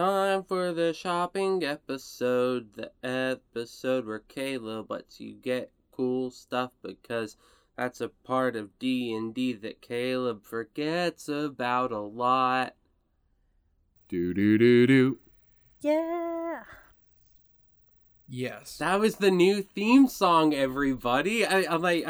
It's time for the shopping episode, the episode where Caleb lets you get cool stuff because that's a part of D&D that Caleb forgets about a lot. Do do do do. Yeah. Yes. That was the new theme song, everybody. I, I'm like,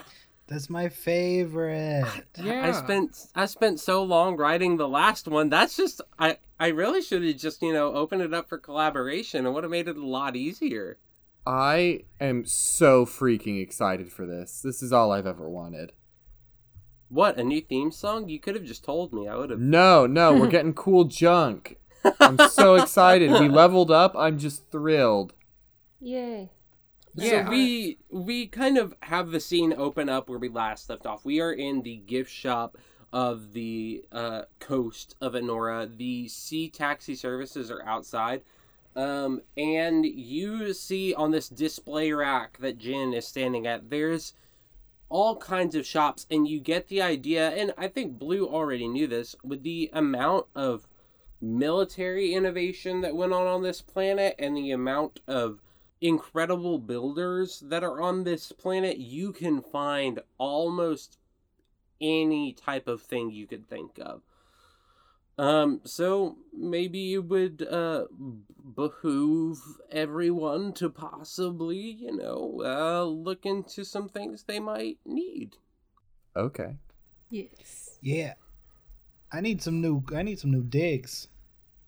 That's my favorite. Yeah. I spent I spent so long writing the last one. That's just I I really should have just you know opened it up for collaboration. It would have made it a lot easier. I am so freaking excited for this. This is all I've ever wanted. What a new theme song! You could have just told me. I would have. No, no, we're getting cool junk. I'm so excited. We leveled up. I'm just thrilled. Yay. Yeah. So we we kind of have the scene open up where we last left off. We are in the gift shop of the uh, coast of Enora. The sea taxi services are outside. Um, and you see on this display rack that Gjin is standing at, there's all kinds of shops, and you get the idea. And I think Blue already knew this with the amount of military innovation that went on on this planet and the amount of incredible builders that are on this planet, you can find almost any type of thing you could think of. Um, so maybe it would uh, behoove everyone to possibly, you know, uh, look into some things they might need. Okay. Yes. Yeah. I need some new. I need some new digs.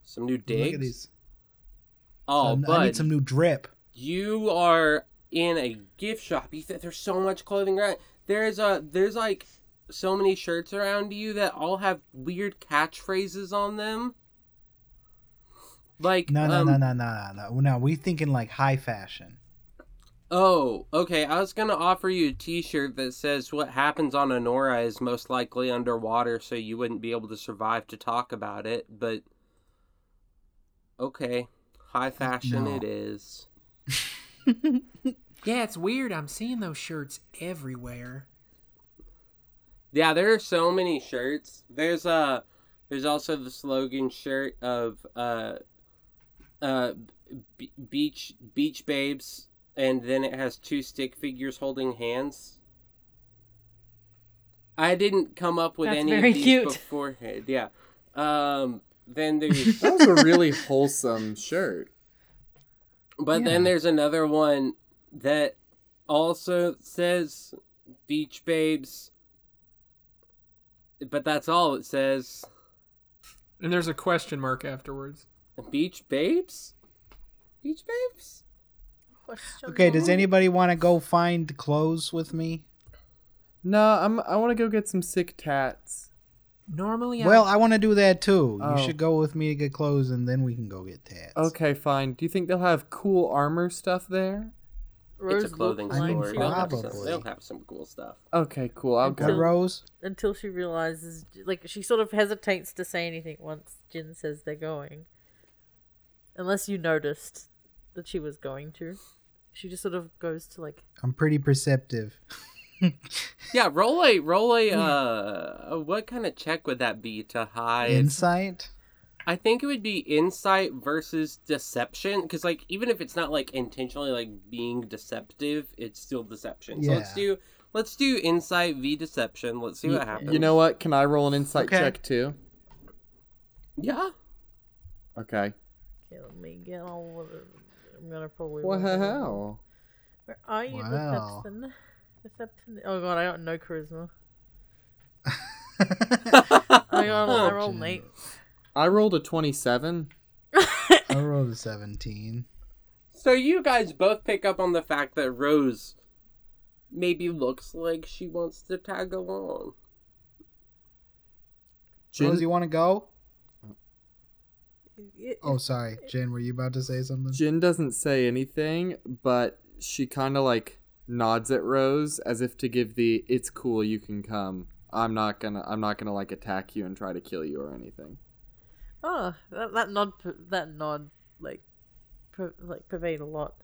Some new digs. Look at these. Oh, Some- but I need some new drip. You are in a gift shop. You th- there's so much clothing around. There's a there's like so many shirts around you that all have weird catchphrases on them. Like No, no, um, no, no, no, no, no. No, we thinking like high fashion. Oh, okay. I was gonna offer you a T-shirt that says "What happens on Honora is most likely underwater, so you wouldn't be able to survive to talk about it." But okay, high fashion No. it is. Yeah, it's weird. I'm seeing those shirts everywhere. Yeah, there are so many shirts. There's uh there's also the slogan shirt of uh uh b- beach beach babes and then it has two stick figures holding hands. I didn't come up with That's any very of these cute. beforehand. Yeah. Um then there's That was a really wholesome shirt. But then there's another one that also says beach babes but that's all it says. And there's a question mark afterwards. Beach babes? Beach babes? Okay, does anybody want to go find clothes with me? No, I'm. I want to go get some sick tats. Normally, Well, I, I want to do that too. Oh. You should go with me to get clothes, and then we can go get tats. Okay, fine. Do you think they'll have cool armor stuff there? Rose it's a clothing looked like store. she They'll have, some, they'll have some cool stuff. Okay, cool. I'll What, go. Rose? until she realizes, like, she sort of hesitates to say anything once Gjin says they're going. Unless you noticed that she was going to. She just sort of goes to, like, I'm pretty perceptive. Yeah, roll a roll a uh what kind of check would that be to hide? Insight? I think it would be insight versus deception because like even if it's not like intentionally like being deceptive, it's still deception. So let's do let's do insight v deception. Let's see what happens. You know what? Can I roll an insight Okay. check too? Yeah. Okay. okay, let me get all of it. I'm gonna probably. roll it. Wow. Where are you, Wow. Deception? Deception. Oh god, I got no charisma. Oh I got I rolled an eight. I rolled a twenty-seven. I rolled a 17. So you guys both pick up on the fact that Rose maybe looks like she wants to tag along. Gjin- Rose, you want to go? Oh, sorry. Gjin, were you about to say something? Gjin doesn't say anything, but she kind of like nods at Rose as if to give the "It's cool, you can come." I'm not gonna. I'm not gonna like attack you and try to kill you or anything. Oh, that, that nod, that nod, like, per, like pervade a lot.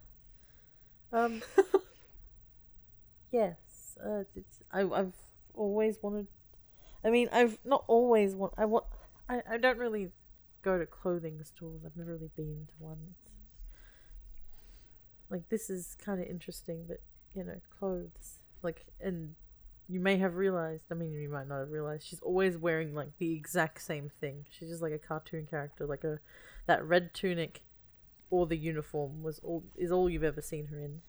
Um. yes, uh, it's, I, I've always wanted. I mean, I've not always want. I want. I, I don't really go to clothing stores. I've never really been to one. It's, like this is kind of interesting, but you know, clothes like and you may have realized. I mean, you might not have realized. She's always wearing like the exact same thing. She's just like a cartoon character, like a that red tunic or the uniform was all is all you've ever seen her in.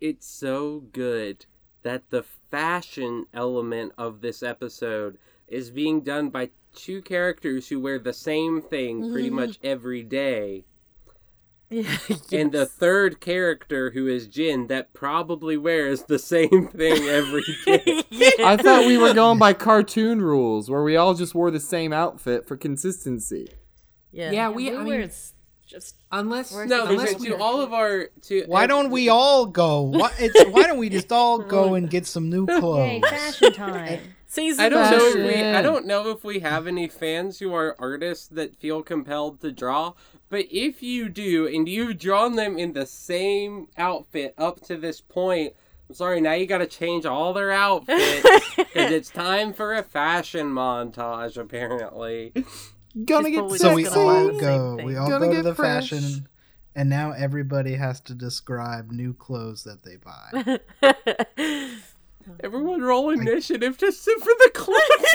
It's so good that the fashion element of this episode is being done by two characters who wear the same thing pretty much every day. Yeah, And the third character, who is Gjin, that probably wears the same thing every day. I thought we were going by cartoon rules, where we all just wore the same outfit for consistency. yeah, Yeah, we. Blue I mean, just unless We're- no, unless we, to all of our to Why don't we all go? Why, it's, why don't we just all go and get some new yay clothes? fashion time. Season I don't know. If we, I don't know if we have any fans who are artists that feel compelled to draw. But if you do, and you've drawn them in the same outfit up to this point, I'm sorry. Now you got to change all their outfits because it's time for a fashion montage. Apparently, Gonna get probably So we all wear the same go. We all Gonna go to the fresh. fashion, and now everybody has to describe new clothes that they buy. Oh, everyone roll initiative just sit for the clip.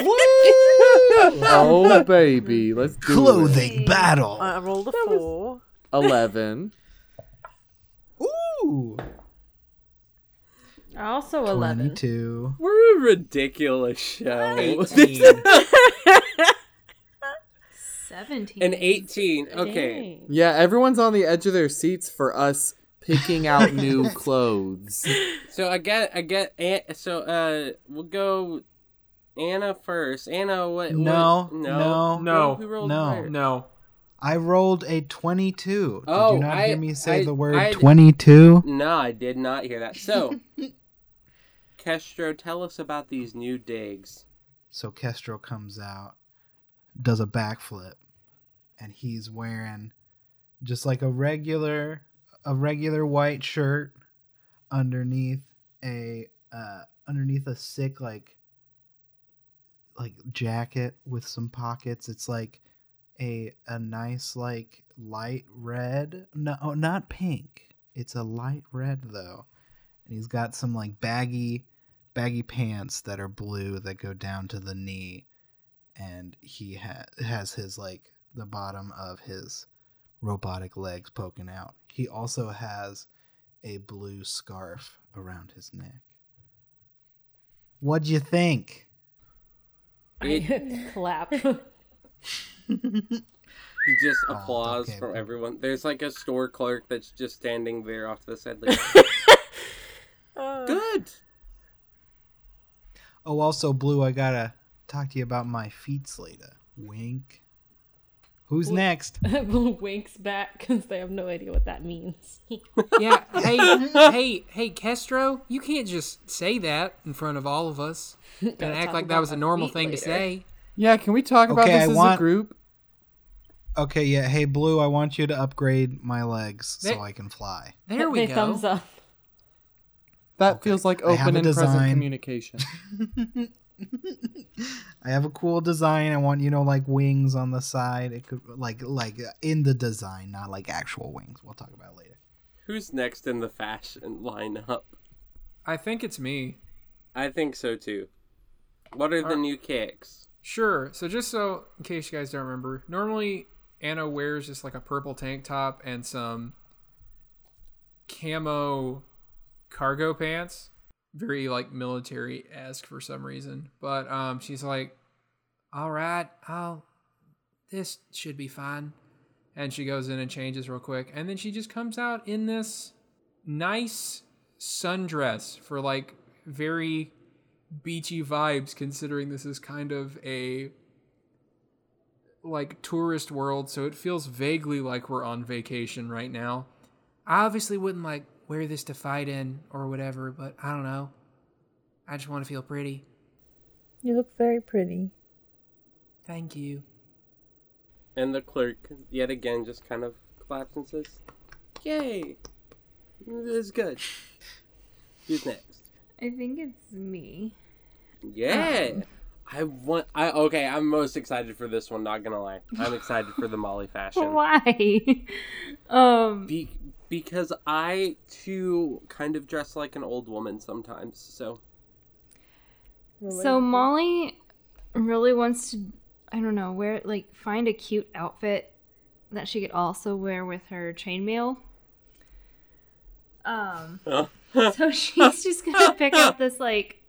oh baby, let's do Clothing battle. I rolled a four. Eleven. Ooh, Also eleven. twenty-two. We're a ridiculous show. 18. Seventeen. An 18. Okay. Dang. Yeah, everyone's on the edge of their seats for us picking out new clothes. So I get, I get, so uh, we'll go Anna first. Anna, what? No, what? no, no, No, Who rolled no. higher? no. I rolled a twenty-two. Did Oh, you not I- hear me say I- the word I- twenty-two? No, I did not hear that. So, Kestro, tell us about these new digs. So Kestro comes out, does a backflip, and he's wearing just like a regular a regular white shirt underneath a uh underneath a sick like like jacket with some pockets. It's like a a nice like light red. No, oh, not pink. It's a light red though. And he's got some like baggy baggy pants that are blue that go down to the knee and he ha- has his like the bottom of his robotic legs poking out. He also has a blue scarf around his neck. What'd you think? I clap. Just Oh, applause okay. from everyone. There's like a store clerk that's just standing there off to the side. Like, Uh, Good. Oh, also, Blue, I gotta talk to you about my feet later. Wink. Who's next? Winks back because they have no idea what that means. Yeah. Hey, hey, hey, Kestro, you can't just say that in front of all of us and act like that was a normal feet thing to say. Yeah, can we talk about Okay, this I as want- a group? Okay, yeah. Hey, Blue, I want you to upgrade my legs so I can fly. There we they go. thumbs up. That Okay, feels like open a and present communication. I have a cool design. I want you know like wings on the side. It could like like uh, in the design, not like actual wings. We'll talk about it later. Who's next in the fashion lineup? I think it's me. I think so too. What are the Are- new kicks? Sure. So just so in case you guys don't remember, normally Anna wears just like a purple tank top and some camo cargo pants. Very like military esque for some reason. But um she's like, Alright, I'll this should be fine. And she goes in and changes real quick. And then she just comes out in this nice sundress for like very beachy vibes considering this is kind of a like tourist world so it feels vaguely like we're on vacation right now i obviously wouldn't like wear this to fight in or whatever but i don't know i just want to feel pretty You look very pretty. thank you And the clerk, yet again, just kind of claps and says, Yay! This is good. Who's next? I think it's me. Yeah! I want. I okay. I'm most excited for this one. Not gonna lie. I'm excited for the Molly fashion. Why? um, Be- because I too kind of dress like an old woman sometimes. So so Molly really wants to, I don't know, wear like find a cute outfit that she could also wear with her chainmail. Um, so she's just gonna pick out this like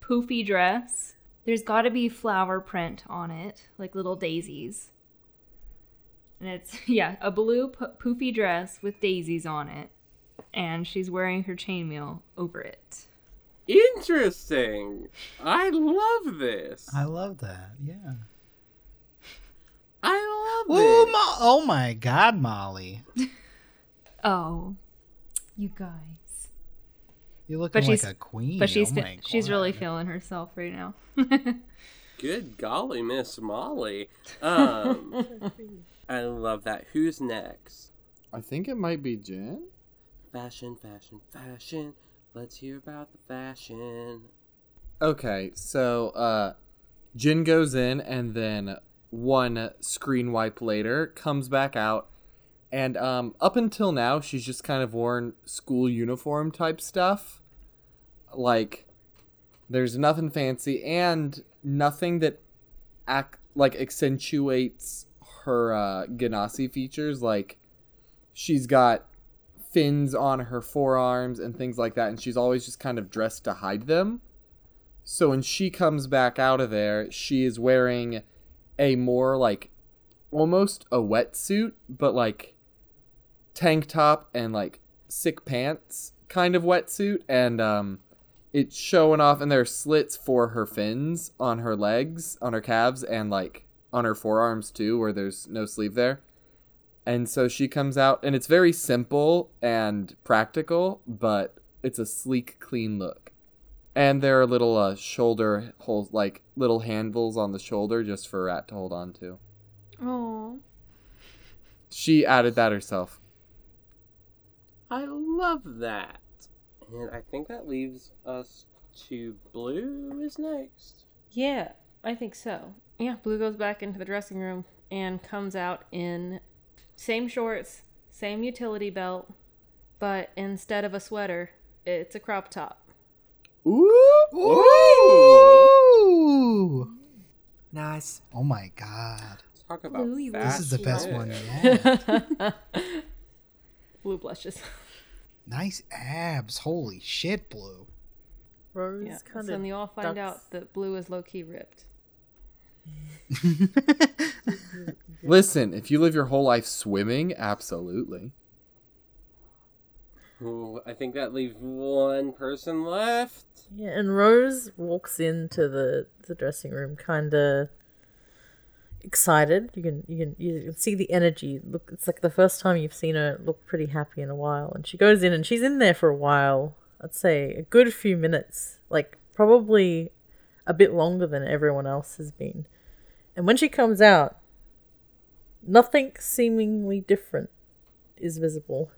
poofy dress. There's got to be flower print on it, like little daisies. And it's yeah, a blue po- poofy dress with daisies on it, and she's wearing her chainmail over it. interesting. I love this. I love that. Yeah. I love Ooh, it. Mo- oh my God, Molly, Oh, you guys. you're looking But like she's- a queen. But she's oh fe- my she's really feeling herself right now. Good golly, Miss Molly. Um, I love that. Who's next? I think it might be Gjin. Fashion, fashion, fashion. Let's hear about the fashion. Okay, so uh Gjin goes in and then one screen wipe later comes back out and um up until now she's just kind of worn school uniform type stuff. Like there's nothing fancy and nothing that act like accentuates her uh Ganassi features like she's got fins on her forearms and things like that and she's always just kind of dressed to hide them. So when she comes back out of there, she is wearing a more like almost a wetsuit, but like tank top and like sick pants kind of wetsuit and um it's showing off and there are slits for her fins on her legs, on her calves and like on her forearms too where there's no sleeve there. And so she comes out and it's very simple and practical, but it's a sleek clean look and there are little uh, shoulder holes like little handles on the shoulder just for rat to hold on to Oh, she added that herself I love that. And I think that leaves us to Blue is next. yeah, I think so. Yeah, Blue goes back into the dressing room and comes out in same shorts, same utility belt, but instead of a sweater, it's a crop top. ooh, Ooh. Nice. Oh my God. Talk about Blue, you This is the best one yet. Blue blushes. nice abs. Holy shit, Blue. Rose Yeah. kind So of then you all find ducks- out that Blue is low key ripped. listen if you live your whole life swimming absolutely Ooh, I think that leaves one person left. Yeah, and Rose walks into the the dressing room kind of excited. You can you can you can see the energy. Look, it's like the first time you've seen her look pretty happy in a while. And she goes in and she's in there for a while. I'd say a good few minutes, like probably a bit longer than everyone else has been. And when she comes out, nothing seemingly different is visible.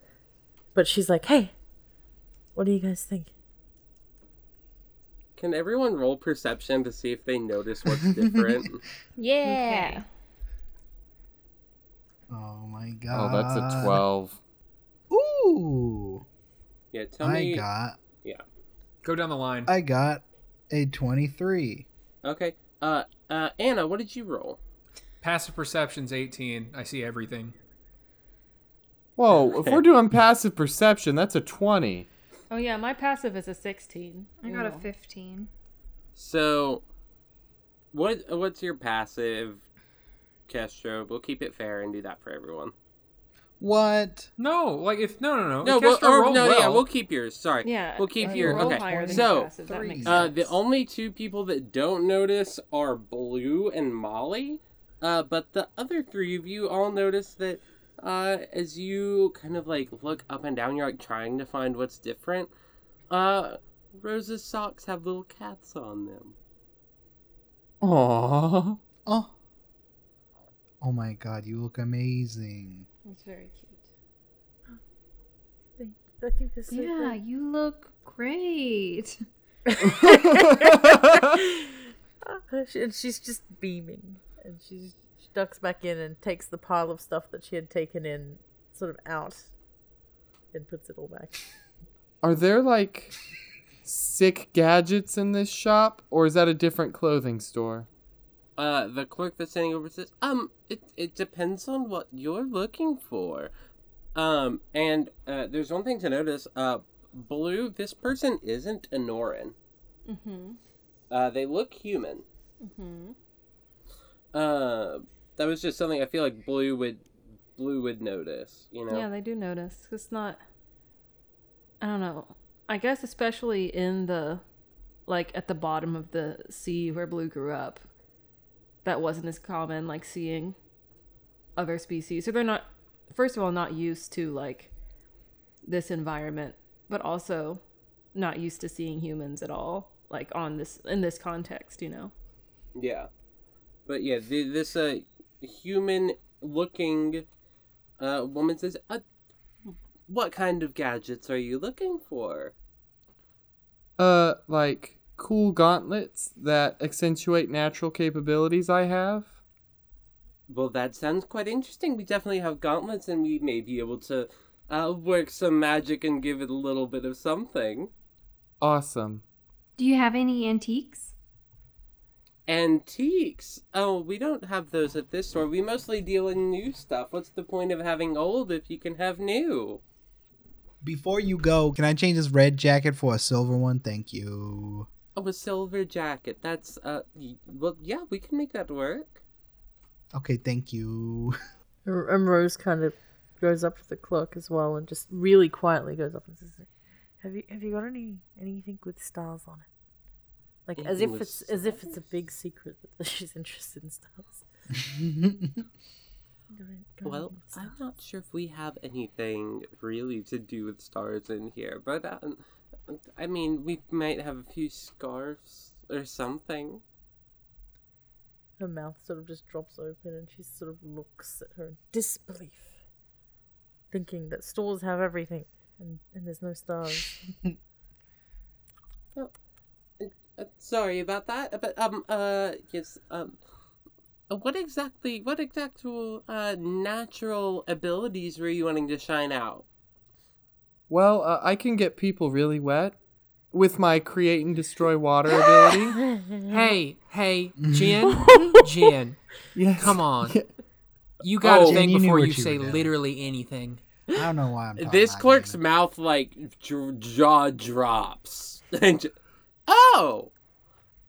But she's like, "Hey, what do you guys think?" Can everyone roll perception to see if they notice what's different? Yeah. Oh my god. oh that's a 12 Ooh. yeah, tell I me. I got Yeah. Go down the line. I got a 23. Okay. Uh, uh, Anna, what did you roll? Passive perception's 18. I see everything. whoa if we're doing passive perception that's a 20 Oh yeah, my passive is a sixteen. I got a Ooh. 15. So, what what's your passive, Kestro? We'll keep it fair and do that for everyone. What? No, like if no, no, no. No, if we'll, or, rolled no, yeah, well, we'll keep yours. Sorry, Yeah, we'll keep if your okay. higher than so, your passive, Uh, the only two people that don't notice are Blue and Molly. Uh, but the other three of you all notice that uh, as you kind of like look up and down, you're like trying to find what's different. Uh, Rose's socks have little cats on them. Aww. Oh. Oh my god, you look amazing. It's very cute. I think this is Yeah, you look great. And she's just beaming, and she's, she ducks back in and takes the pile of stuff that she had taken in, sort of out, and puts it all back. Are there like sick gadgets in this shop, or is that a different clothing store? Uh, the clerk that's standing over says, um, it, it depends on what you're looking for. Um, and, uh, there's one thing to notice, uh, Blue, this person isn't a Norin. Mm-hmm. Uh, they look human. Mm-hmm. Uh, that was just something I feel like Blue would, Blue would notice, you know? Yeah, they do notice. It's not. I don't know. I guess especially in the, like at the bottom of the sea where Blue grew up, that wasn't as common. Like seeing other species, so they're not. First of all, not used to like this environment, but also not used to seeing humans at all. Like on this in this context, you know. Yeah. But yeah, the, this uh human looking uh woman says, uh, "What kind of gadgets are you looking for?" Uh, like cool gauntlets that accentuate natural capabilities I have. Well, that sounds quite interesting. We definitely have gauntlets, and we may be able to uh, work some magic and give it a little bit of something. Awesome. Do you have any antiques? Antiques. Oh, we don't have those at this store. We mostly deal in new stuff. What's the point of having old if you can have new? Before you go, can I change this red jacket for a silver one? Thank you. Oh, a silver jacket. That's uh, y- well, yeah, we can make that work. Okay, thank you. And Rose kind of goes up to the clock as well, and just really quietly goes up and says, "Have you have you got any anything with stars on it?" Like as if with it's as if it's a big secret that she's interested in stars. Got any- got Well, I'm not sure if we have anything really to do with stars in here, but um, I mean, we might have a few scarves or something. Her mouth sort of just drops open, and she sort of looks at her in disbelief, thinking that stores have everything, and, and there's no stars. Uh, sorry about that, but um, uh, yes, um, uh, what exactly, what exact uh natural abilities were you wanting to shine out? Well, uh, I can get people really wet with my create and destroy water ability. Hey, hey, Gjin, Gjin, yes. come on. Yeah. You gotta Oh. Gjin, think you knew before what you you say were doing. literally anything. I don't know why I'm talking This like clerk's that. mouth like dr- jaw drops. and ju- oh,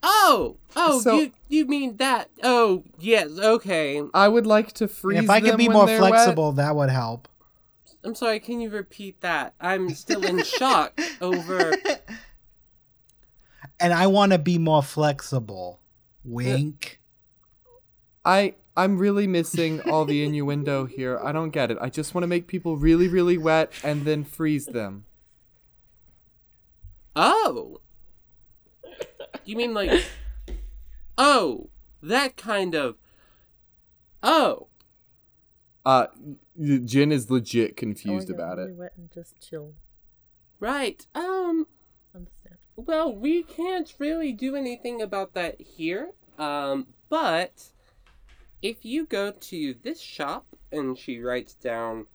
oh, oh, So- you you mean that? Oh, yes, okay. I would like to freeze If I could them be when more they're wet. flexible, that would help. I'm sorry. Can you repeat that? I'm still in shock over. And I want to be more flexible. Wink. I I'm really missing all the innuendo here. I don't get it. I just want to make people really really wet and then freeze them. Oh, you mean like? Oh, that kind of. Oh, Uh y- Gjin is legit confused wanna get about really it. wet and just chill. right. Um. Understand? Well, we can't really do anything about that here. Um, but if you go to this shop and she writes down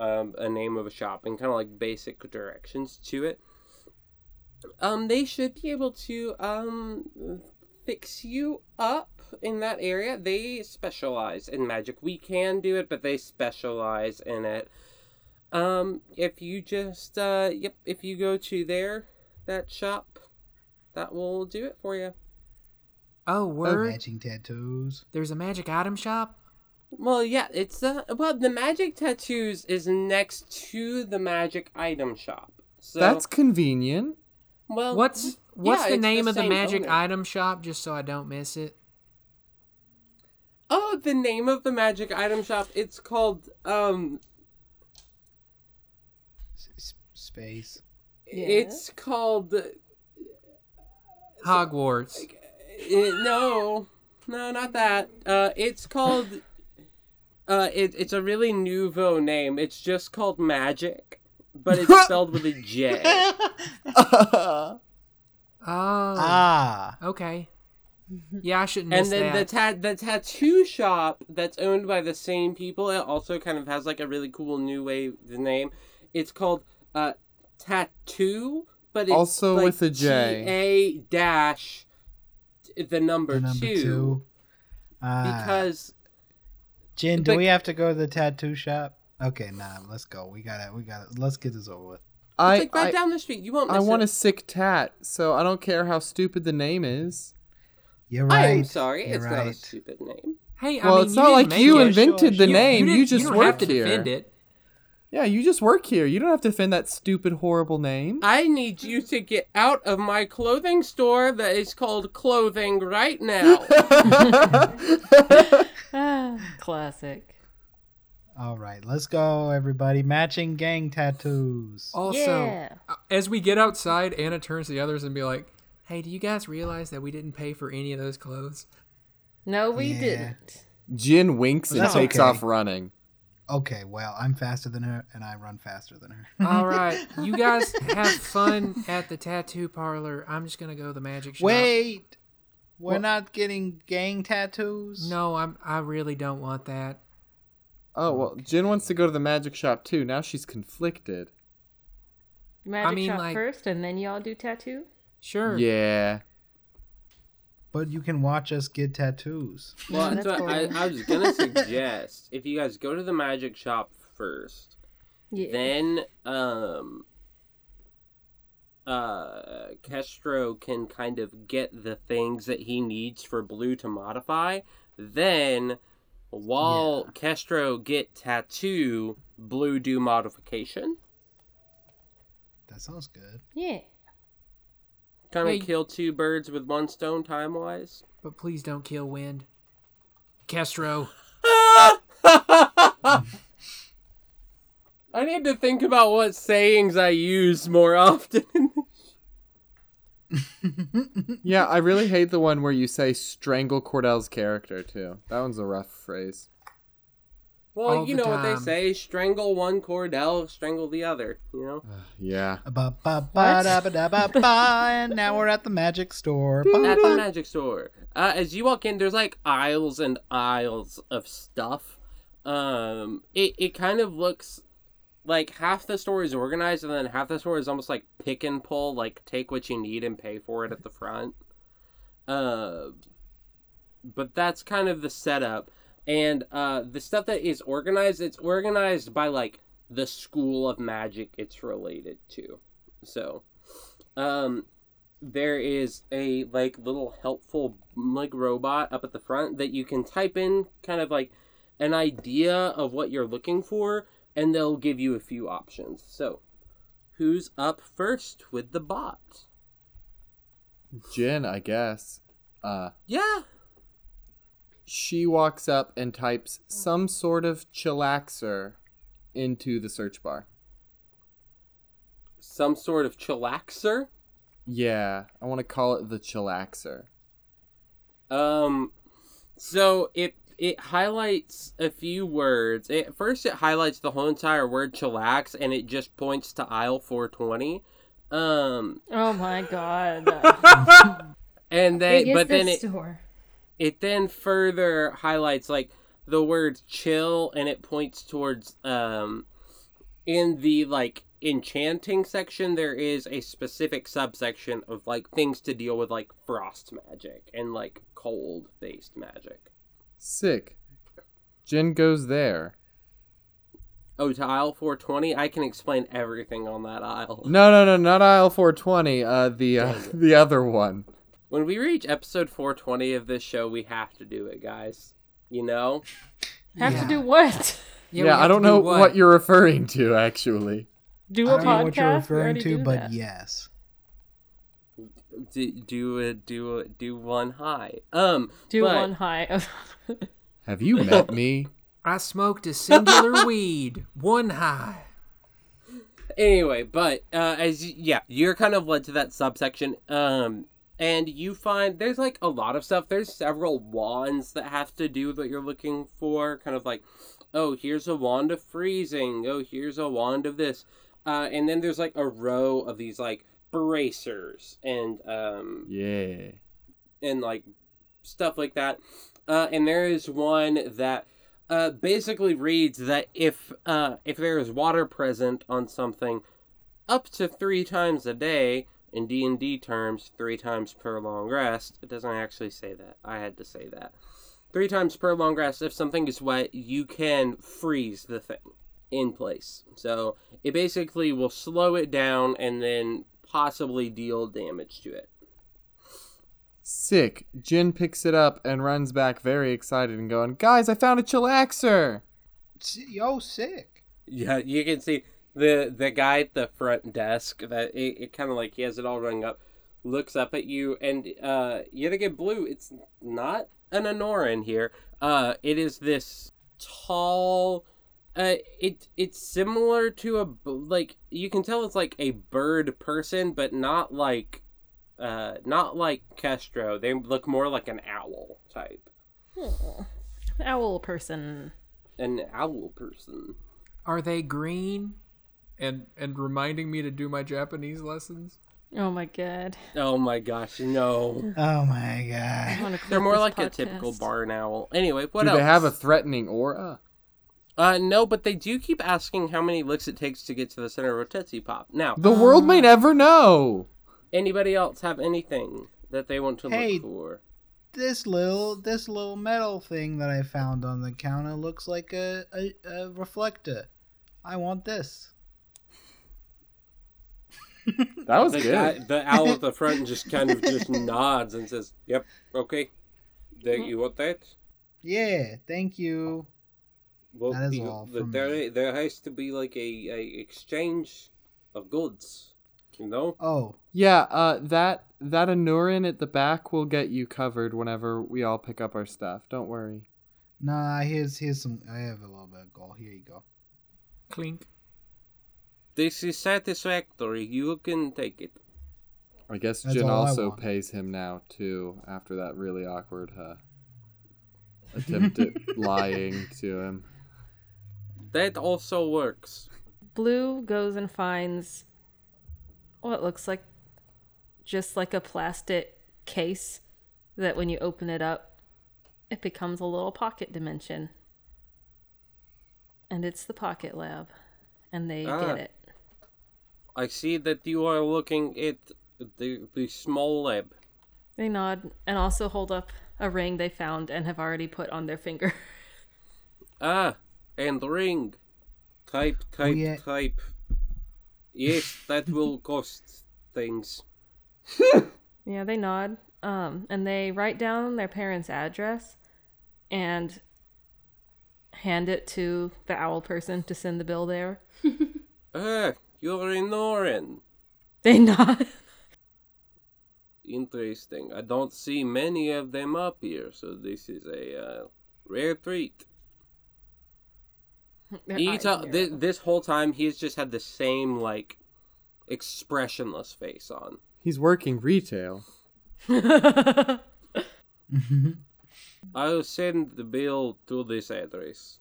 um, a name of a shop and kind of like basic directions to it, um, they should be able to um fix you up in that area. They specialize in magic. We can do it, but they specialize in it. Um, if you just uh, yep, if you go to their that shop, that will do it for you. Oh, word. Matching tattoos. There's a magic item shop. Well, yeah, it's uh, well, the magic tattoos is next to the magic item shop. So That's convenient. well, What's what's yeah, the it's name of the magic owner. item shop? Just so I don't miss it. Oh, the name of the magic item shop. It's called um. S- s- space. It's called. Uh, Hogwarts. no, no, not that. Uh, it's called. Uh, it, it's a really nouveau name. It's just called Magic, but it's spelled with a J. Oh, Ah. okay. Yeah, I shouldn't and miss then the that. ta- the tattoo shop that's owned by the same people. It also kind of has like a really cool new way the name. It's called uh tattoo, but it's Also like with a J. A dash the number, The number two, two. Ah. because Gjin, do Like- we have to go to the tattoo shop? Okay, nah, let's go. We gotta, we gotta, let's get this over with. It's I like right I, down the street. You won't. I Miss want a sick tat, so I don't care how stupid the name is. You're right. I am sorry. You're It's not a stupid name. hey, I Well, mean, it's you not like make you it. invented the sure. name. You, didn't- just you don't work have to here. it. Yeah, you just work here. You don't have to defend that stupid, horrible name. I need you to get out of my clothing store that is called Clothing right now. Ah, classic. All right, let's go, everybody. Matching gang tattoos. Also, Yeah. uh, as we get outside, Anna turns to the others and be like, "Hey, do you guys realize that we didn't pay for any of those clothes?" No, we Yeah. didn't. Gjin winks and That's takes okay. off running. Okay, well, I'm faster than her, and I run faster than her. All right, you guys have fun at the tattoo parlor. I'm just gonna go to the magic shop. Wait, we're What? not getting gang tattoos. No, I'm. I really don't want that. Oh well, Gjin wants to go to the magic shop too. Now she's conflicted. Magic mean, shop like- first, and then y'all do tattoo. Sure. Yeah. but you can watch us get tattoos. Well, that's that's what I. I was gonna suggest. If you guys go to the magic shop first, Yeah. then um, uh, Kestro can kind of get the things that he needs for Blue to modify. Then, while Kestro get tattoo, Blue do modification. That sounds good. yeah. Kind of Hey. kill two birds with one stone time wise. But please don't kill Wind. Kestro. I need to think about what sayings I use more often. Yeah, I really hate the one where you say strangle Cordell's character too. That one's a rough phrase. well, All you the know what they say: strangle one Cordell, strangle the other. You know. Yeah. Ba ba ba da ba da ba ba, and now we're at the magic store. Ba, At the magic store, uh, as you walk in, there's like aisles and aisles of stuff. Um, it it kind of looks like half the store is organized, and then half the store is almost like pick and pull, like take what you need and pay for it at the front. Uh, but that's kind of the setup, and uh, the stuff that is organized, it's organized by like the school of magic it's related to. So, um, there is a like little helpful like robot up at the front that you can type in kind of like an idea of what you're looking for and they'll give you a few options so who's up first with the bot Gjin, I guess. Uh yeah she walks up and types some sort of chillaxer into the search bar. some sort of chillaxer Yeah, I want to call it the chillaxer. Um, so it it highlights a few words. It, first, it highlights the whole entire word chillax, and it just points to aisle four twenty. Um, Oh my god. and then but then it store? it then further highlights like the word chill, and it points towards um in the like enchanting section there is a specific subsection of like things to deal with like frost magic and like cold based magic Sick. Gjin goes there. Oh, to aisle 420? I can explain everything on that aisle. No, no, no, not aisle 420. Uh, the uh, the other one. When we reach episode 420 of this show, we have to do it, guys. You know? Have Yeah. to do what? Yeah, we have I don't do know what? you're referring to actually. Do I a don't know podcast? what you're referring to, but that. yes. Do, do a do a, do one high. Um, Do but- one high. Have you met me? I smoked a singular weed, one high. anyway but uh as y- yeah you're kind of led to that subsection um and you find there's like a lot of stuff there's several wands that have to do with what you're looking for kind of like oh here's a wand of freezing oh here's a wand of this uh and then there's like a row of these like bracers and um Yeah. and like stuff like that. Uh, and there is one that uh, basically reads that if uh, if there is water present on something up to three times a day in D and D terms, three times per long rest. It doesn't actually say that. I had to say that. Three times per long rest. If something is wet, you can freeze the thing in place. So it basically will slow it down and then possibly deal damage to it. Sick. Gjin picks it up and runs back very excited and going, Guys, I found a chillaxer! Yo, sick. Yeah, you can see the the guy at the front desk that it, it kind of like he has it all rung up, looks up at you, and uh, yet again, blue. It's not an Honora in here. Uh, it is this tall. Uh, it it's similar to a like you can tell it's like a bird person, but not like, uh, not like Kestro. They look more like an owl type, Owl person. an owl person. Are they green? And and reminding me to do my Japanese lessons. Oh my god. Oh my gosh, no. Oh my god. They're more this like a typical barn owl. Anyway, what Do else? they have a threatening aura? Uh, no, but they do keep asking how many licks it takes to get to the center of a Tootsie Pop. Now, The world may never know! anybody else have anything that they want to Hey. look for? This little this little metal thing that I found on the counter looks like a, a, a reflector. I want this. That was The, good. guy, the owl at the front just kind of just nods and says, "Yep, okay. There, you want that? Yeah, thank you. Well, That is you- all the- from there, me. there has to be like a, a exchange of goods, you know." Oh, Yeah, uh, that that Anurin at the back will get you covered whenever we all pick up our stuff. Don't worry. nah. Here's here's some. I have a little bit of gold. Here you go. Clink. This is satisfactory. You can take it. I guess That's Gjin also pays him now too after that really awkward uh, attempt at lying to him. That also works. Blue goes and finds what looks like just like a plastic case that when you open it up, it becomes a little pocket dimension. And it's the pocket lab. And they Ah. get it. I see that you are looking at the the small lab. They nod and also hold up a ring they found and have already put on their finger. Ah, and ring. Type, type, yeah. type. Yes, that will cost things. Yeah, they nod. Um, and they write down their parents' address and hand it to the owl person to send the bill there. Ah, you're in Norin. They nod. Interesting. I don't see many of them up here, so this is a uh, rare treat. Their You eyes tell, narrow. this, this whole time he's just had the same like expressionless face on. He's working retail. I'll send the bill to this address.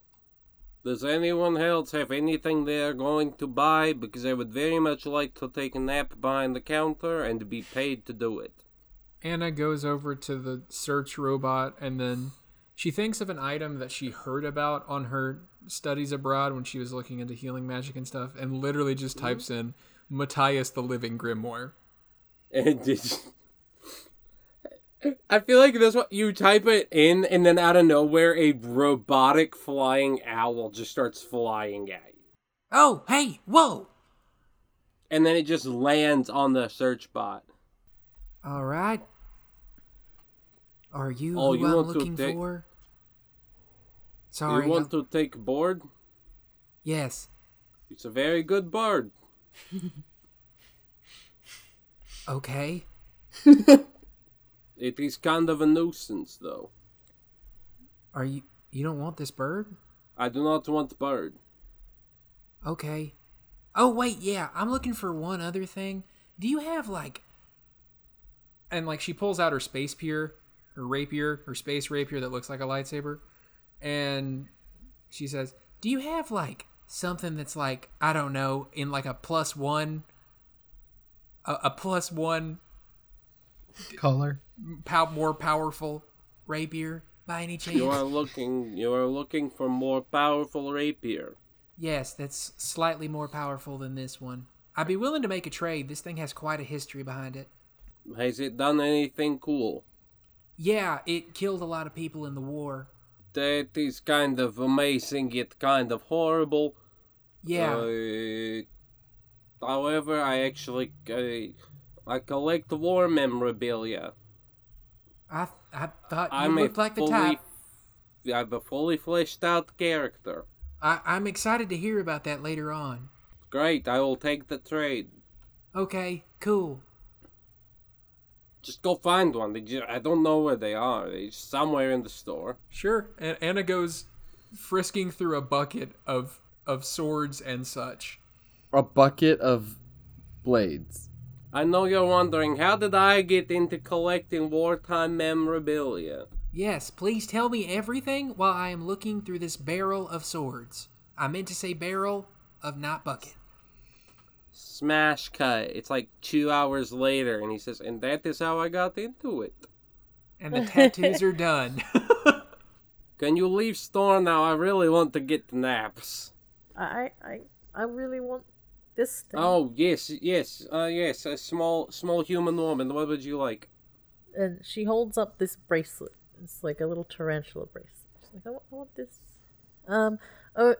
Does anyone else have anything they are going to buy? Because I would very much like to take a nap behind the counter and be paid to do it. Anna goes over to the search robot and then she thinks of an item that she heard about on her studies abroad when she was looking into healing magic and stuff and literally just mm-hmm. types in Matthias the Living Grimoire. And just. I feel like this one you type it in, and then out of nowhere, a robotic flying owl just starts flying at you, Oh, hey, whoa! and then it just lands on the search bot. All right. Are you Oh, who you I'm want to looking for? Sorry. you want to take board? Yes. It's a very good bird. Okay. It is kind of a nuisance, though. Are you you don't want this bird? I do not want the bird. Okay. Oh wait, yeah, I'm looking for one other thing. Do you have like and like she pulls out her space pier, her rapier, her space rapier that looks like a lightsaber, and she says, "Do you have like something that's like I don't know in like a plus one, a, a plus one Color. pow- more powerful rapier by any chance? You are looking. You are looking for more powerful rapier. Yes, that's slightly more powerful than this one. I'd be willing to make a trade. This thing has quite a history behind it. Has it done anything cool? Yeah, it killed a lot of people in the war. That is kind of amazing, yet kind of horrible. Yeah. Uh, however, I actually uh, I collect war memorabilia. I I thought you I'm looked like the fully, type. I'm a fully fleshed out character. I, I'm excited to hear about that later on. Great, I will take the trade. Okay, cool. Just go find one. They ju- I don't know where they are. They're just somewhere in the store. Sure. And Anna goes frisking through a bucket of of swords and such. A bucket of blades. I know you're wondering how did I get into collecting wartime memorabilia? Yes, please tell me everything while I am looking through this barrel of swords. I meant to say barrel of not bucket. Smash cut. It's like two hours later, and he says, and that is how I got into it. And the tattoos are done. Can you leave store now? I really want to get the naps. I I I really want this thing. Oh yes, yes, uh, yes. A small, small human woman. What would you like? And she holds up this bracelet. It's like a little tarantula bracelet. She's like, I want, I want this. Um. Oh.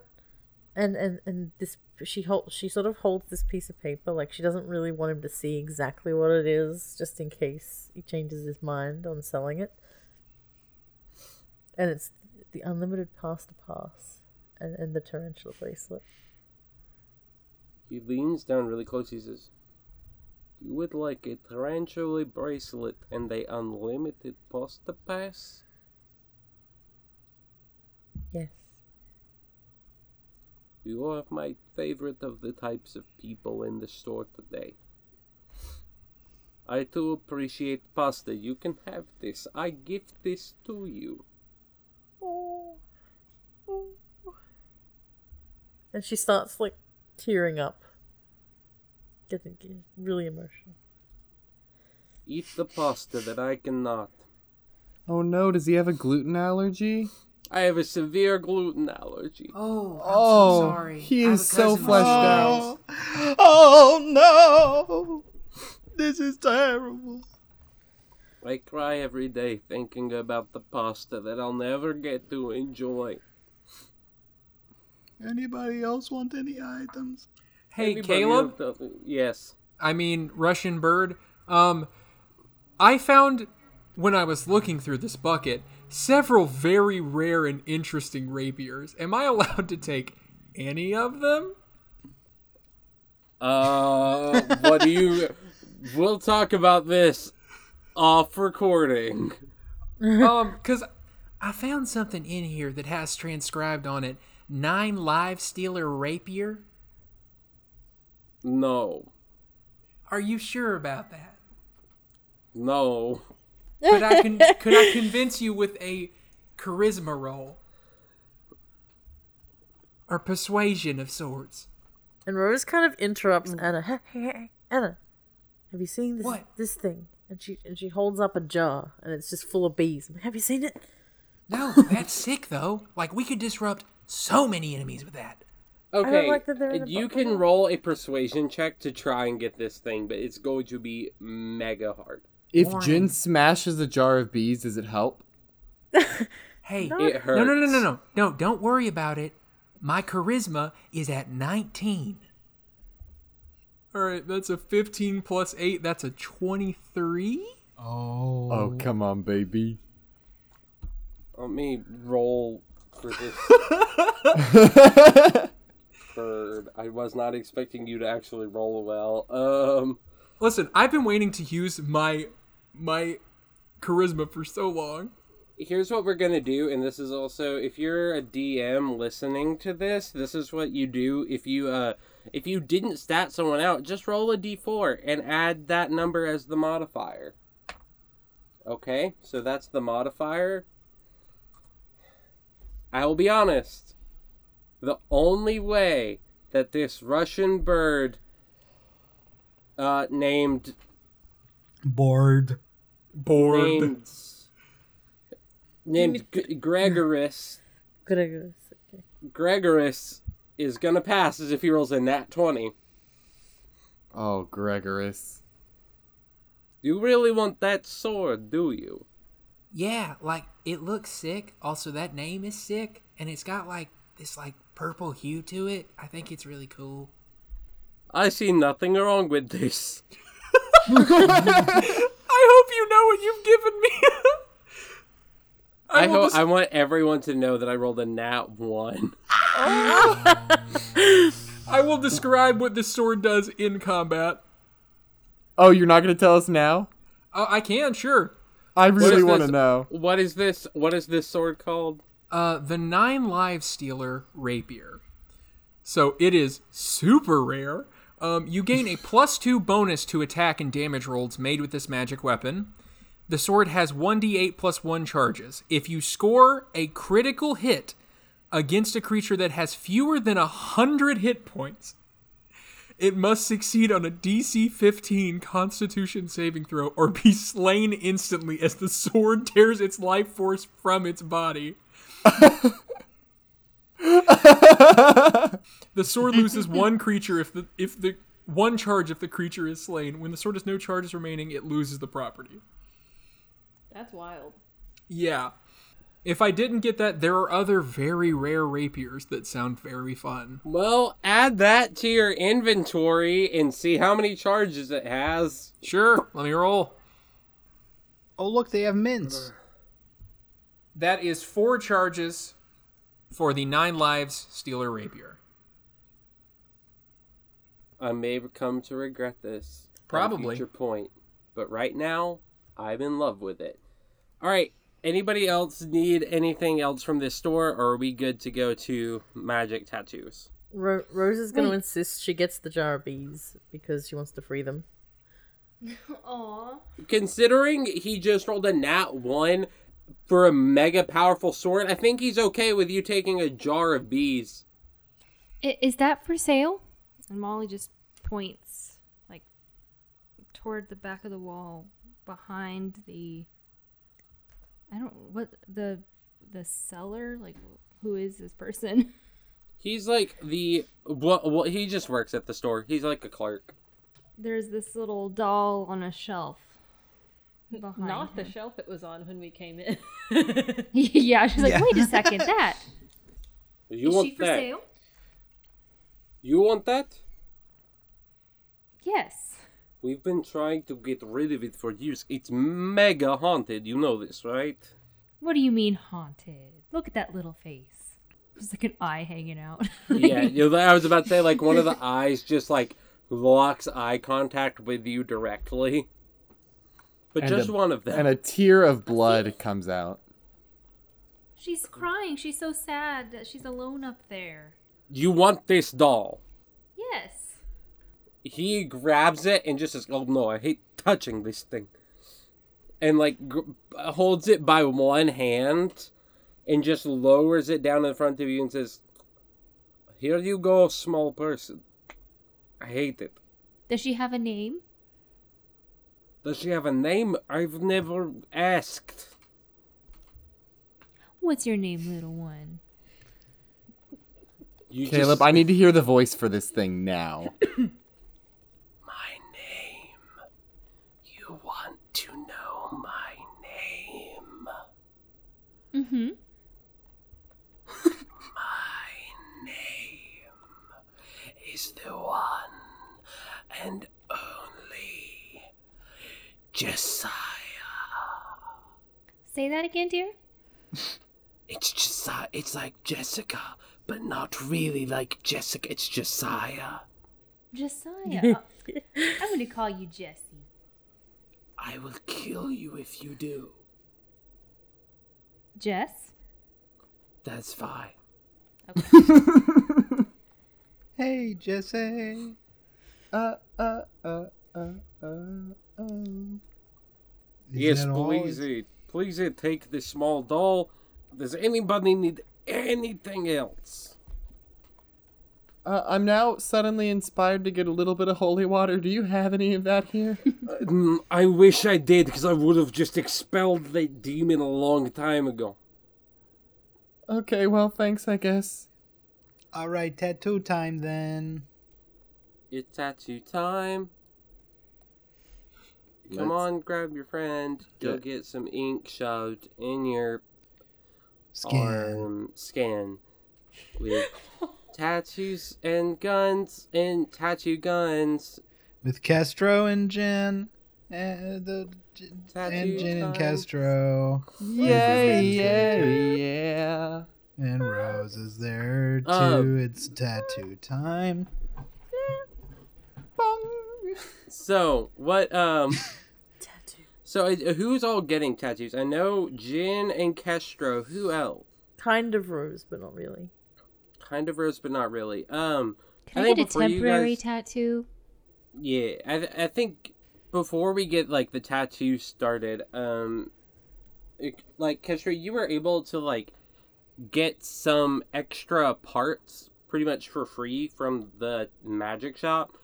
And and and this she hold she sort of holds this piece of paper like she doesn't really want him to see exactly what it is just in case he changes his mind on selling it. And it's the unlimited pass to pass and, and the tarantula bracelet. He leans down really close. He says, "You would like a tarantula bracelet and a unlimited pasta pass? Yes. You are my favorite of the types of people in the store today. I too appreciate pasta. You can have this. I gift this to you." Oh. Oh. And she starts like tearing up. Getting getting really emotional. Eat the pasta that I cannot. Oh no, does he have a gluten allergy? I have a severe gluten allergy. Oh, I'm Oh, so sorry. he is so cousin fleshed who's- out. Oh no! This is terrible. I cry every day thinking about the pasta that I'll never get to enjoy. Anybody else want any items? Hey, Anybody Caleb. else- Yes. I mean Russian bird. Um, I found when I was looking through this bucket several very rare and interesting rapiers. Am I allowed to take any of them? Uh, what do you? We'll talk about this off recording. um, because I found something in here that has transcribed on it nine live stealer rapier. No, Are you sure about that? no. Could I con- could I convince you with a charisma roll or persuasion of sorts? And Rose kind of interrupts mm. Anna. Hey, hey, hey, Anna, have you seen this What? this thing? And she and she holds up a jar, and it's just full of bees. Like, Have you seen it? No, that's sick though. Like we could disrupt so many enemies with that. Okay, like that they're in a you can roll a persuasion check to try and get this thing, but it's going to be mega hard. If Warning. Gjin smashes a jar of bees, does it help? Hey, It no, no, no, no, no, no! Don't worry about it. My charisma is at nineteen. All right, that's a fifteen plus eight. That's a twenty-three. Oh. Oh, come on, baby. Let me roll for this bird. I was not expecting you to actually roll well. Um, Listen, I've been waiting to use my my charisma for so long. here's what we're gonna do, and this is also if you're a DM listening to this, this is what you do. If you uh, if you didn't stat someone out, just roll a d4 and add that number as the modifier. Okay, so that's the modifier. I will be honest. The only way that this Russian bird uh, named Bored. Bored. named named G- Gregorus. Gregorus. Okay. Gregorus is gonna pass as if he rolls a nat twenty. Oh, Gregorus. You really want that sword, do you? Yeah, like it looks sick. Also, that name is sick, and it's got like this like purple hue to it. I think it's really cool. I see nothing wrong with this. I hope you know what you've given me. I will hope des- I want everyone to know that I rolled a nat one. I will describe what this sword does in combat. Oh, you're not gonna tell us now? Uh, I can, sure. I really is want to know. What is this? What is this sword called? Uh, the Nine Lives Stealer Rapier. So it is super rare. Um, you gain a plus two bonus to attack and damage rolls made with this magic weapon. The sword has 1d8 plus 1 charges. If you score a critical hit against a creature that has fewer than 100 hit points, it must succeed on a DC 15 Constitution saving throw or be slain instantly as the sword tears its life force from its body. the sword loses one creature if the if the one charge if the creature is slain. When the sword has no charges remaining, it loses the property. That's wild. Yeah. If I didn't get that, there are other very rare rapiers that sound very fun. Well, add that to your inventory and see how many charges it has. Sure, let me roll. Oh, look, they have mints. That is four charges for the nine lives Stealer Rapier. I may come to regret this. Probably. at a Probably. future point, but right now, I'm in love with it. All right. Anybody else need anything else from this store, or are we good to go to magic tattoos? Ro- Rose is going to insist she gets the jar of bees because she wants to free them. Aw. Considering he just rolled a nat one for a mega powerful sword, I think he's okay with you taking a jar of bees. I- Is that for sale? And Molly just points like toward the back of the wall behind the I don't what the the seller like who is this person? He's like the what? Well, he just works at the store. He's like a clerk. There's this little doll on a shelf. Behind Not the shelf it was on when we came in. yeah, she's like, Yeah. wait a second, that You is want she for that? sale? You want that? Yes. We've been trying to get rid of it for years. It's mega haunted. You know this, right? What do you mean haunted? Look at that little face. There's like an eye hanging out. yeah, you know, I was about to say like one of the eyes just like locks eye contact with you directly. But And just a- one of them. And a tear of blood comes out. She's crying. She's so sad that she's alone up there. you want this doll? Yes. He grabs it and just says, "Oh no, I hate touching this thing," and like gr- holds it by one hand and just lowers it down in front of you and says, "Here you go, small person." I hate it. Does she have a name? Does she have a name? I've never asked. What's your name, little one? You Caleb, just- I need to hear the voice for this thing now. my name. You want to know my name? Mm-hmm. My name is the one and only Josiah. Say that again, dear. It's Josiah. It's like Jessica, but not really like Jessica. It's Josiah. Josiah. I'm going to call you Jesse. I will kill you if you do. Jess? That's fine. Hey, Jesse. Uh, uh, uh, uh, uh, uh. Yes, that all? please, uh, please uh, take this small doll. Does anybody need anything else? Uh, I'm now suddenly inspired to get a little bit of holy water. Do you have any of that here? Mm, I wish I did, because I would have just expelled that demon a long time ago. okay, well, thanks, I guess. All right, tattoo time then. It's tattoo time. Come Let's- on, grab your friend. Go Get- get some ink shoved in your Skin. arm scan with tattoos and guns and tattoo guns. With Kestro and Gjin. And the Tattoo and Gjin and. Kestro. Yeah, yeah, yeah. And Rose is there too. Um, it's tattoo time. So what? Um. Tattoo. So uh, who's all getting tattoos? I know Gjin and Kestro. Who else? Kind of rose, but not really. Kind of Rose, but not really. Um. Can I I, get a temporary guys- tattoo? Yeah, I, th- I think before we get like the tattoo started, um, it, like Kestro, you were able to like get some extra parts pretty much for free from the magic shop,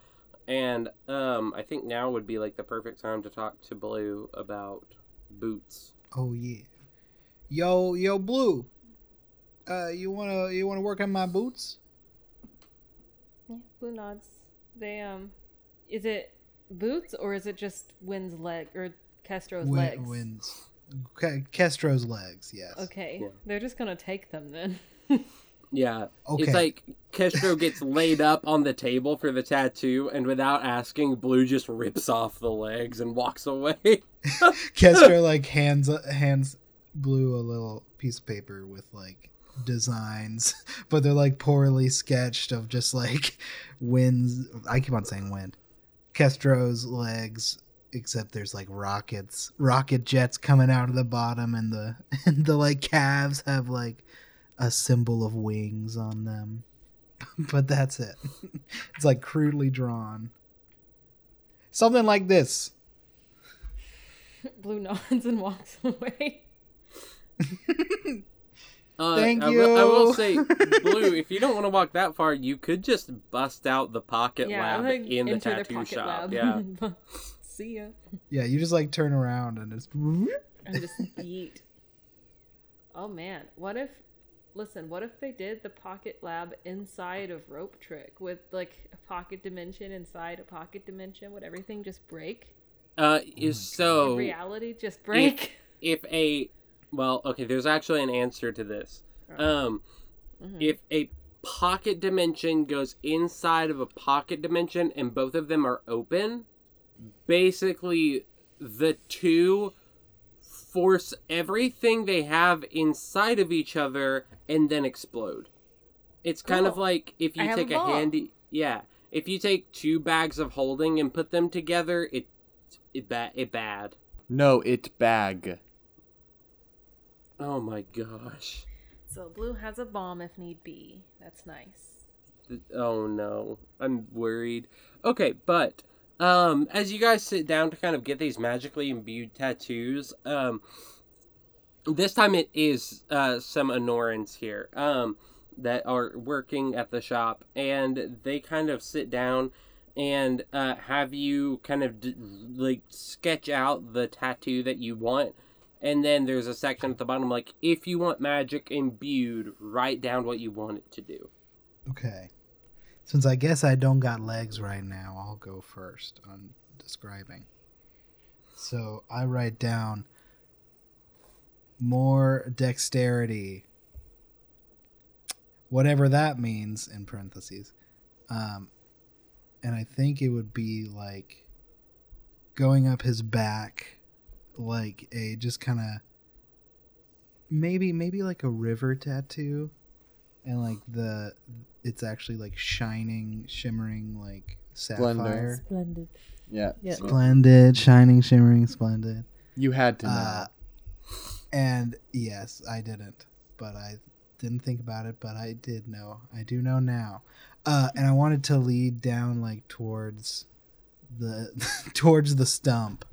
and um, I think now would be like the perfect time to talk to Blue about boots. Oh yeah. Yo, yo, Blue. Uh, you wanna you wanna work on my boots? Yeah, blue nods. They um, is it boots or is it just Wynn's leg or Kestro's Win- legs? Wins. Ca- Kestro's legs. Yes. Okay, Yeah. they're just gonna take them then. Yeah, Okay. it's like Kestro gets laid up on the table for the tattoo, and without asking, Blue just rips off the legs and walks away. Kestro like hands hands Blue a little piece of paper with like designs, but they're like poorly sketched of just like winds. I keep on saying wind. Kestro's legs, except there's like rockets, rocket jets coming out of the bottom, and the and the like calves have like a symbol of wings on them. but that's it. it's like crudely drawn. Something like this. Blue nods and walks away. Uh, Thank I will- I will say, Blue, if you don't want to walk that far, you could just bust out the pocket yeah, lab like, in the tattoo pocket shop. lab. Yeah. See ya. Yeah, you just like turn around and it's And just eat. Oh man, what if? Listen, what if they did the pocket lab inside of Rope Trick with like a pocket dimension inside a pocket dimension? Would everything just break? Uh, is so Would reality just break? if a well, okay, there's actually an answer to this. Um, Mm-hmm. if a pocket dimension goes inside of a pocket dimension and both of them are open, basically the two force everything they have inside of each other and then explode. It's kind of like if you have a take a, ball. handy yeah, if you take two bags of holding and put them together, it it bad it bad. No, it bag. Oh my gosh. so Blue has a bomb if need be. That's nice. Oh no, I'm worried. Okay, but um, as you guys sit down to kind of get these magically imbued tattoos, um, this time it is uh some Anorans here um that are working at the shop, and they kind of sit down and uh, have you kind of d- like sketch out the tattoo that you want. And then there's a section at the bottom like, if you want magic imbued, write down what you want it to do. okay. Since I guess I don't got legs right now, I'll go first on describing. So I write down more dexterity, whatever that means in parentheses. Um, and I think it would be like going up his back, like a just kind of maybe maybe like a river tattoo, and like the it's actually like shining, shimmering like sapphire. Splendid. Yeah. Yeah. Splendid, shining, shimmering, splendid. You had to know. Uh, and yes, I didn't, but I didn't think about it, but I did know. I do know now. Uh, and I wanted to lead down like towards the towards the stump.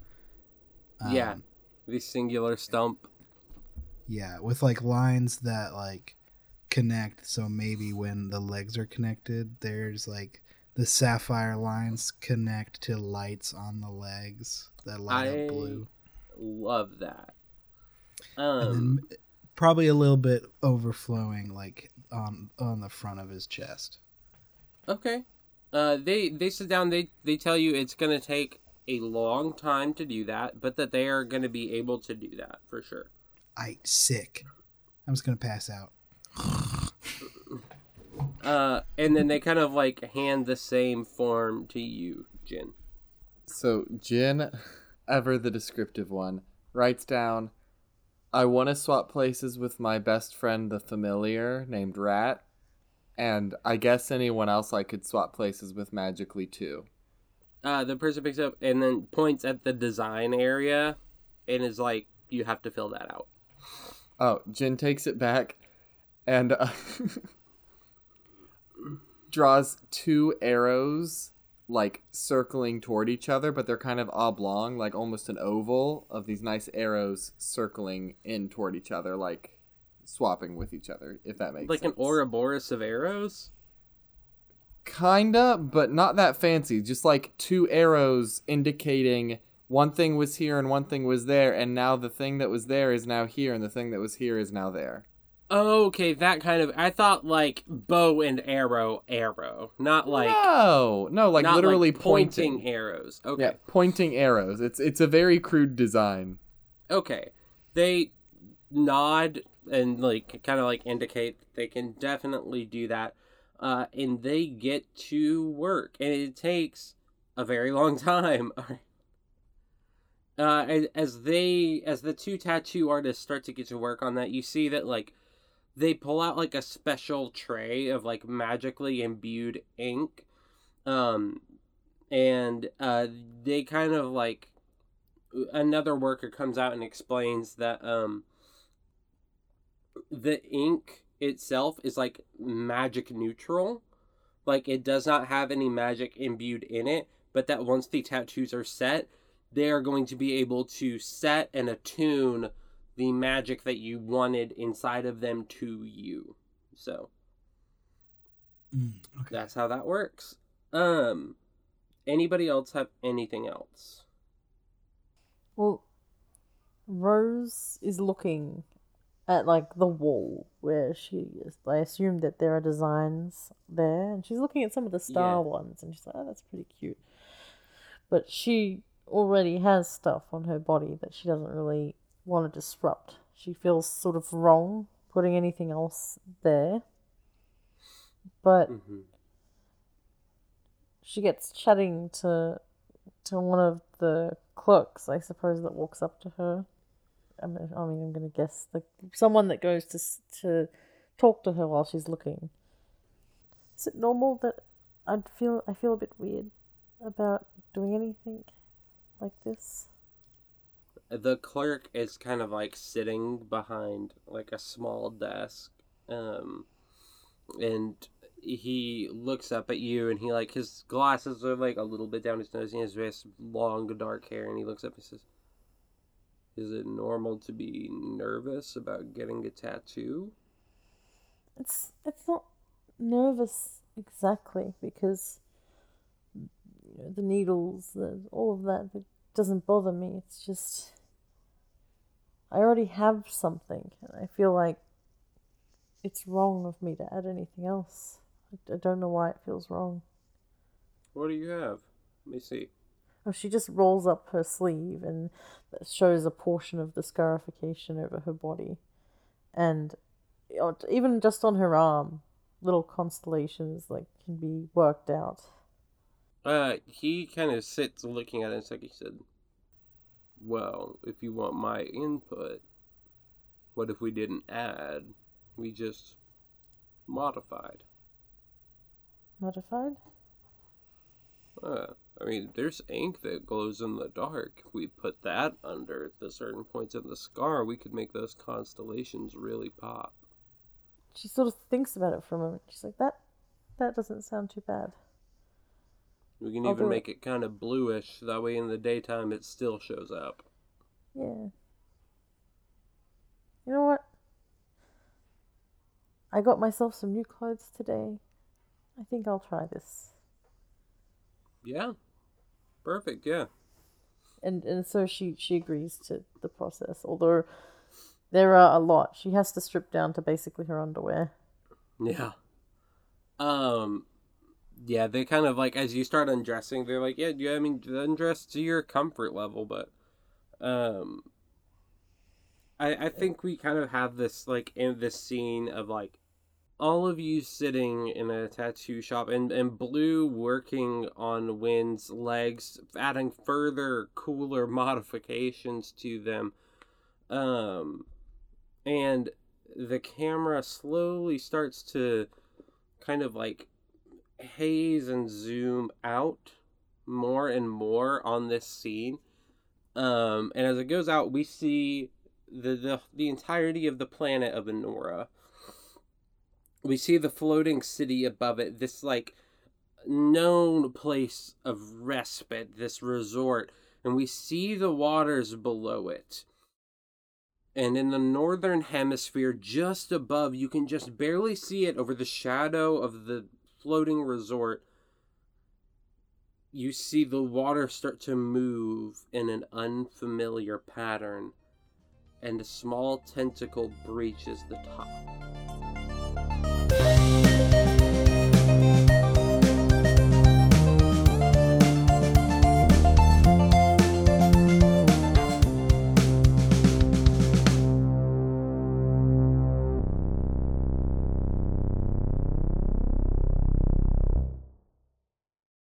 Yeah. Um, The singular stump. Yeah, with like lines that like connect. So maybe when the legs are connected, there's like the sapphire lines connect to lights on the legs that light I up blue. love that. and Um, then probably a little bit overflowing like on on the front of his chest. Okay. Uh, they they sit down. They they tell you it's gonna take a long time to do that, but that they are gonna be able to do that for sure. I sick. I'm just gonna pass out. Uh, and then they kind of like hand the same form to you, Gjin. So Gjin, ever the descriptive one, writes down, "I want to swap places with my best friend, the familiar named Rat, and I guess anyone else I could swap places with magically too." Uh, the person picks up and then points at the design area, and is like, "You have to fill that out." Oh, Gjin takes it back and uh, draws two arrows like circling toward each other, but they're kind of oblong, like almost an oval of these nice arrows circling in toward each other, like swapping with each other, if that makes sense. Like sense. an Ouroboros of arrows. Kinda, but not that fancy. Just like two arrows indicating one thing was here and one thing was there, and now the thing that was there is now here, and the thing that was here is now there. Okay, that kind of. I thought like bow and arrow, arrow, not like no, no, like literally like pointing. pointing arrows. Okay, Yeah, pointing arrows. It's it's a very crude design. okay. They nod and like kind of like indicate they can definitely do that, uh, and they get to work, and it takes a very long time. Uh, as, as they as the two tattoo artists start to get to work on that, you see that like they pull out like a special tray of like magically imbued ink um and uh they kind of like another worker comes out and explains that um the ink itself is like magic neutral like it does not have any magic imbued in it but that once the tattoos are set they are going to be able to set and attune the magic that you wanted inside of them to you. So Mm, okay. that's how that works. Um anybody else have anything else? Well, Rose is looking at like the wall where she is. I assume that there are designs there, and she's looking at some of the star Yeah. ones, and she's like, "Oh, that's pretty cute." But she already has stuff on her body that she doesn't really want to disrupt. She feels sort of wrong putting anything else there. But Mm-hmm. she gets chatting to to one of the clerks, I suppose, that walks up to her. I mean, I mean I'm going to guess the someone that goes to to talk to her while she's looking. Is it normal that I'd feel I feel a bit weird about doing anything like this? The clerk is kind of like sitting behind like a small desk. Um and he looks up at you and he like his glasses are like a little bit down his nose and he has long dark hair and he looks up and says is it normal to be nervous about getting a tattoo It's it's not nervous exactly because you know, the needles, the, all of that, it doesn't bother me. It's just I already have something, and I feel like it's wrong of me to add anything else. I, I don't know why it feels wrong. what do you have let me see she just rolls up her sleeve and shows a portion of the scarification over her body, and even just on her arm, little constellations like can be worked out. Uh, he kind of sits looking at it. It's like he said, "Well, if you want my input, what if we didn't add? We just modified. Modified? Uh, I mean, there's ink that glows in the dark. If we put that under the certain points of the scar, we could make those constellations really pop. She sort of thinks about it for a moment. She's like, "That, that doesn't sound too bad." We can I'll even do it. make it kind of bluish. That way, in the daytime, it still shows up." Yeah. You know what? I got myself some new clothes today. I think I'll try this. Yeah. Perfect, yeah. And and so she she agrees to the process, although there are a lot. She has to strip down to basically her underwear. Yeah. Um yeah, they kind of like as you start undressing, they're like, Yeah, yeah, I mean undress to your comfort level, but um I I think we kind of have this like in this scene of like all of you sitting in a tattoo shop and, and blue working on Wynn's legs, adding further cooler modifications to them. Um and the camera slowly starts to kind of like haze and zoom out more and more on this scene. Um, and as it goes out, we see the, the the entirety of the planet of Enora. We see the floating city above it, this like known place of respite, this resort, and we see the waters below it. And in the northern hemisphere, just above, you can just barely see it over the shadow of the floating resort. You see the water start to move in an unfamiliar pattern, and a small tentacle breaches the top.